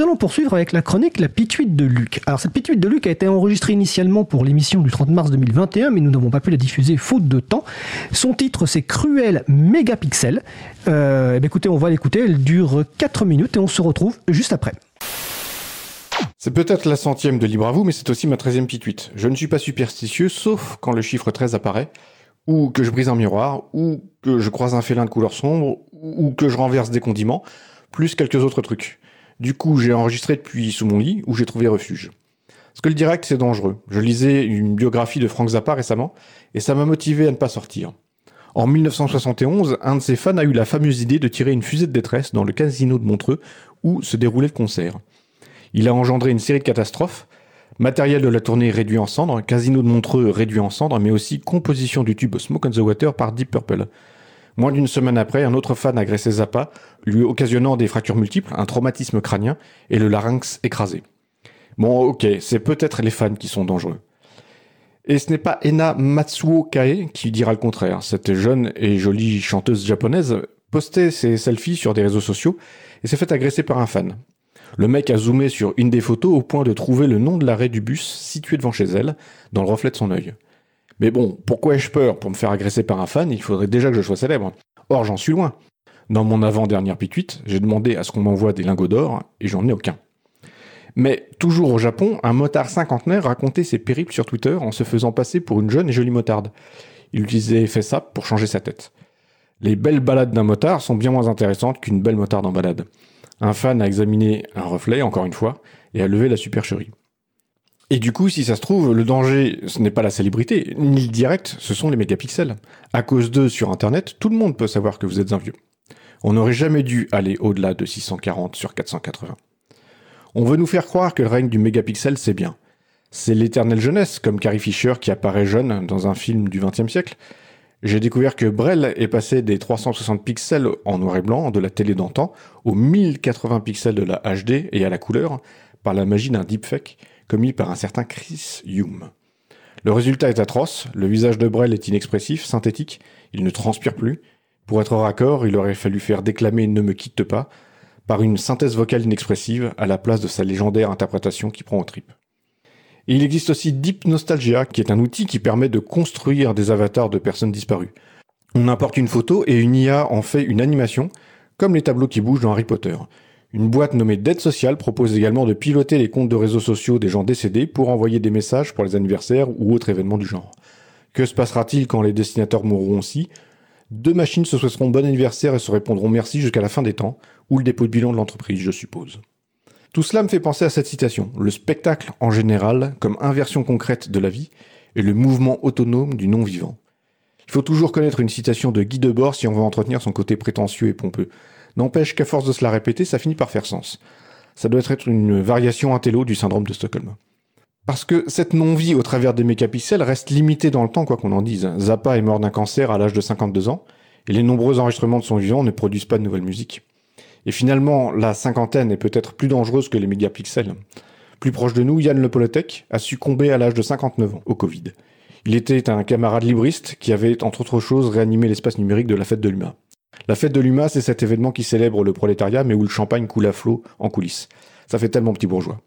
nous allons poursuivre avec la chronique La Pituite de Luc. Alors cette Pituite de Luc a été enregistrée initialement pour l'émission du 30 mars 2021, mais nous n'avons pas pu la diffuser faute de temps. Son titre c'est Cruel Mégapixel. Euh, eh écoutez, on va l'écouter, elle dure 4 minutes et on se retrouve juste après. C'est peut-être la centième de Libre à vous, mais c'est aussi ma treizième pituite. Je ne suis pas superstitieux, sauf quand le chiffre 13 apparaît, ou que je brise un miroir, ou que je croise un félin de couleur sombre, ou que je renverse des condiments, plus quelques autres trucs. Du coup, j'ai enregistré depuis sous mon lit, où j'ai trouvé refuge. Parce que le direct, c'est dangereux. Je lisais une biographie de Frank Zappa récemment, et ça m'a motivé à ne pas sortir. En 1971, un de ses fans a eu la fameuse idée de tirer une fusée de détresse dans le casino de Montreux, où se déroulait le concert. Il a engendré une série de catastrophes, matériel de la tournée réduit en cendres, casino de Montreux réduit en cendres, mais aussi composition du tube Smoke on the Water par Deep Purple. Moins d'une semaine après, un autre fan a agressé Zappa, lui occasionnant des fractures multiples, un traumatisme crânien et le larynx écrasé. Bon, ok, c'est peut-être les fans qui sont dangereux. Et ce n'est pas Ena Matsuo Kae qui dira le contraire. Cette jeune et jolie chanteuse japonaise postait ses selfies sur des réseaux sociaux et s'est fait agresser par un fan. Le mec a zoomé sur une des photos au point de trouver le nom de l'arrêt du bus situé devant chez elle, dans le reflet de son œil. Mais bon, pourquoi ai-je peur? Pour me faire agresser par un fan, il faudrait déjà que je sois célèbre. Or, j'en suis loin. Dans mon avant-dernière pituite, j'ai demandé à ce qu'on m'envoie des lingots d'or, et j'en ai aucun. Mais toujours au Japon, un motard cinquantenaire racontait ses périples sur Twitter en se faisant passer pour une jeune et jolie motarde. Il utilisait ça pour changer sa tête. Les belles balades d'un motard sont bien moins intéressantes qu'une belle motarde en balade. Un fan a examiné un reflet, encore une fois, et a levé la supercherie. Et du coup, si ça se trouve, le danger, ce n'est pas la célébrité, ni le direct, ce sont les mégapixels. À cause d'eux sur Internet, tout le monde peut savoir que vous êtes un vieux. On n'aurait jamais dû aller au-delà de 640 sur 480. On veut nous faire croire que le règne du mégapixel, c'est bien. C'est l'éternelle jeunesse, comme Carrie Fisher qui apparaît jeune dans un film du XXe siècle, j'ai découvert que Brel est passé des 360 pixels en noir et blanc de la télé d'antan aux 1080 pixels de la HD et à la couleur par la magie d'un deepfake commis par un certain Chris Hume. Le résultat est atroce, le visage de Brel est inexpressif, synthétique, il ne transpire plus. Pour être raccord, il aurait fallu faire déclamer Ne me quitte pas par une synthèse vocale inexpressive à la place de sa légendaire interprétation qui prend au tripes il existe aussi Deep Nostalgia, qui est un outil qui permet de construire des avatars de personnes disparues. On importe une photo et une IA en fait une animation, comme les tableaux qui bougent dans Harry Potter. Une boîte nommée Dead Social propose également de piloter les comptes de réseaux sociaux des gens décédés pour envoyer des messages pour les anniversaires ou autres événements du genre. Que se passera-t-il quand les destinataires mourront aussi? Deux machines se souhaiteront bon anniversaire et se répondront merci jusqu'à la fin des temps, ou le dépôt de bilan de l'entreprise, je suppose. Tout cela me fait penser à cette citation, le spectacle en général comme inversion concrète de la vie et le mouvement autonome du non-vivant. Il faut toujours connaître une citation de Guy Debord si on veut entretenir son côté prétentieux et pompeux. N'empêche qu'à force de se la répéter, ça finit par faire sens. Ça doit être une variation intello du syndrome de Stockholm. Parce que cette non-vie au travers des mégapixels reste limitée dans le temps, quoi qu'on en dise. Zappa est mort d'un cancer à l'âge de 52 ans, et les nombreux enregistrements de son vivant ne produisent pas de nouvelle musique. Et finalement, la cinquantaine est peut-être plus dangereuse que les mégapixels. Plus proche de nous, Yann Le Polotec a succombé à l'âge de 59 ans au Covid. Il était un camarade libriste qui avait, entre autres choses, réanimé l'espace numérique de la fête de l'UMA. La fête de l'UMA, c'est cet événement qui célèbre le prolétariat, mais où le champagne coule à flot en coulisses. Ça fait tellement petit bourgeois.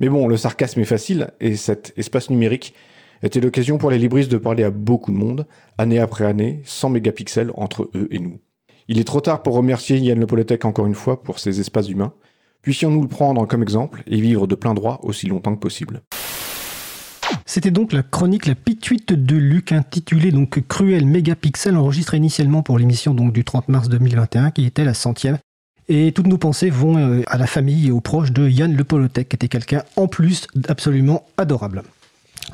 Mais bon, le sarcasme est facile, et cet espace numérique était l'occasion pour les libristes de parler à beaucoup de monde, année après année, sans mégapixels entre eux et nous. Il est trop tard pour remercier Yann Le Polotec encore une fois pour ses espaces humains. Puissions-nous le prendre comme exemple et vivre de plein droit aussi longtemps que possible. C'était donc la chronique La Pituite de Luc, intitulée donc Cruel Mégapixel, enregistrée initialement pour l'émission donc du 30 mars 2021, qui était la centième. Et toutes nos pensées vont euh, à la famille et aux proches de Yann Le Polotec, qui était quelqu'un en plus absolument adorable.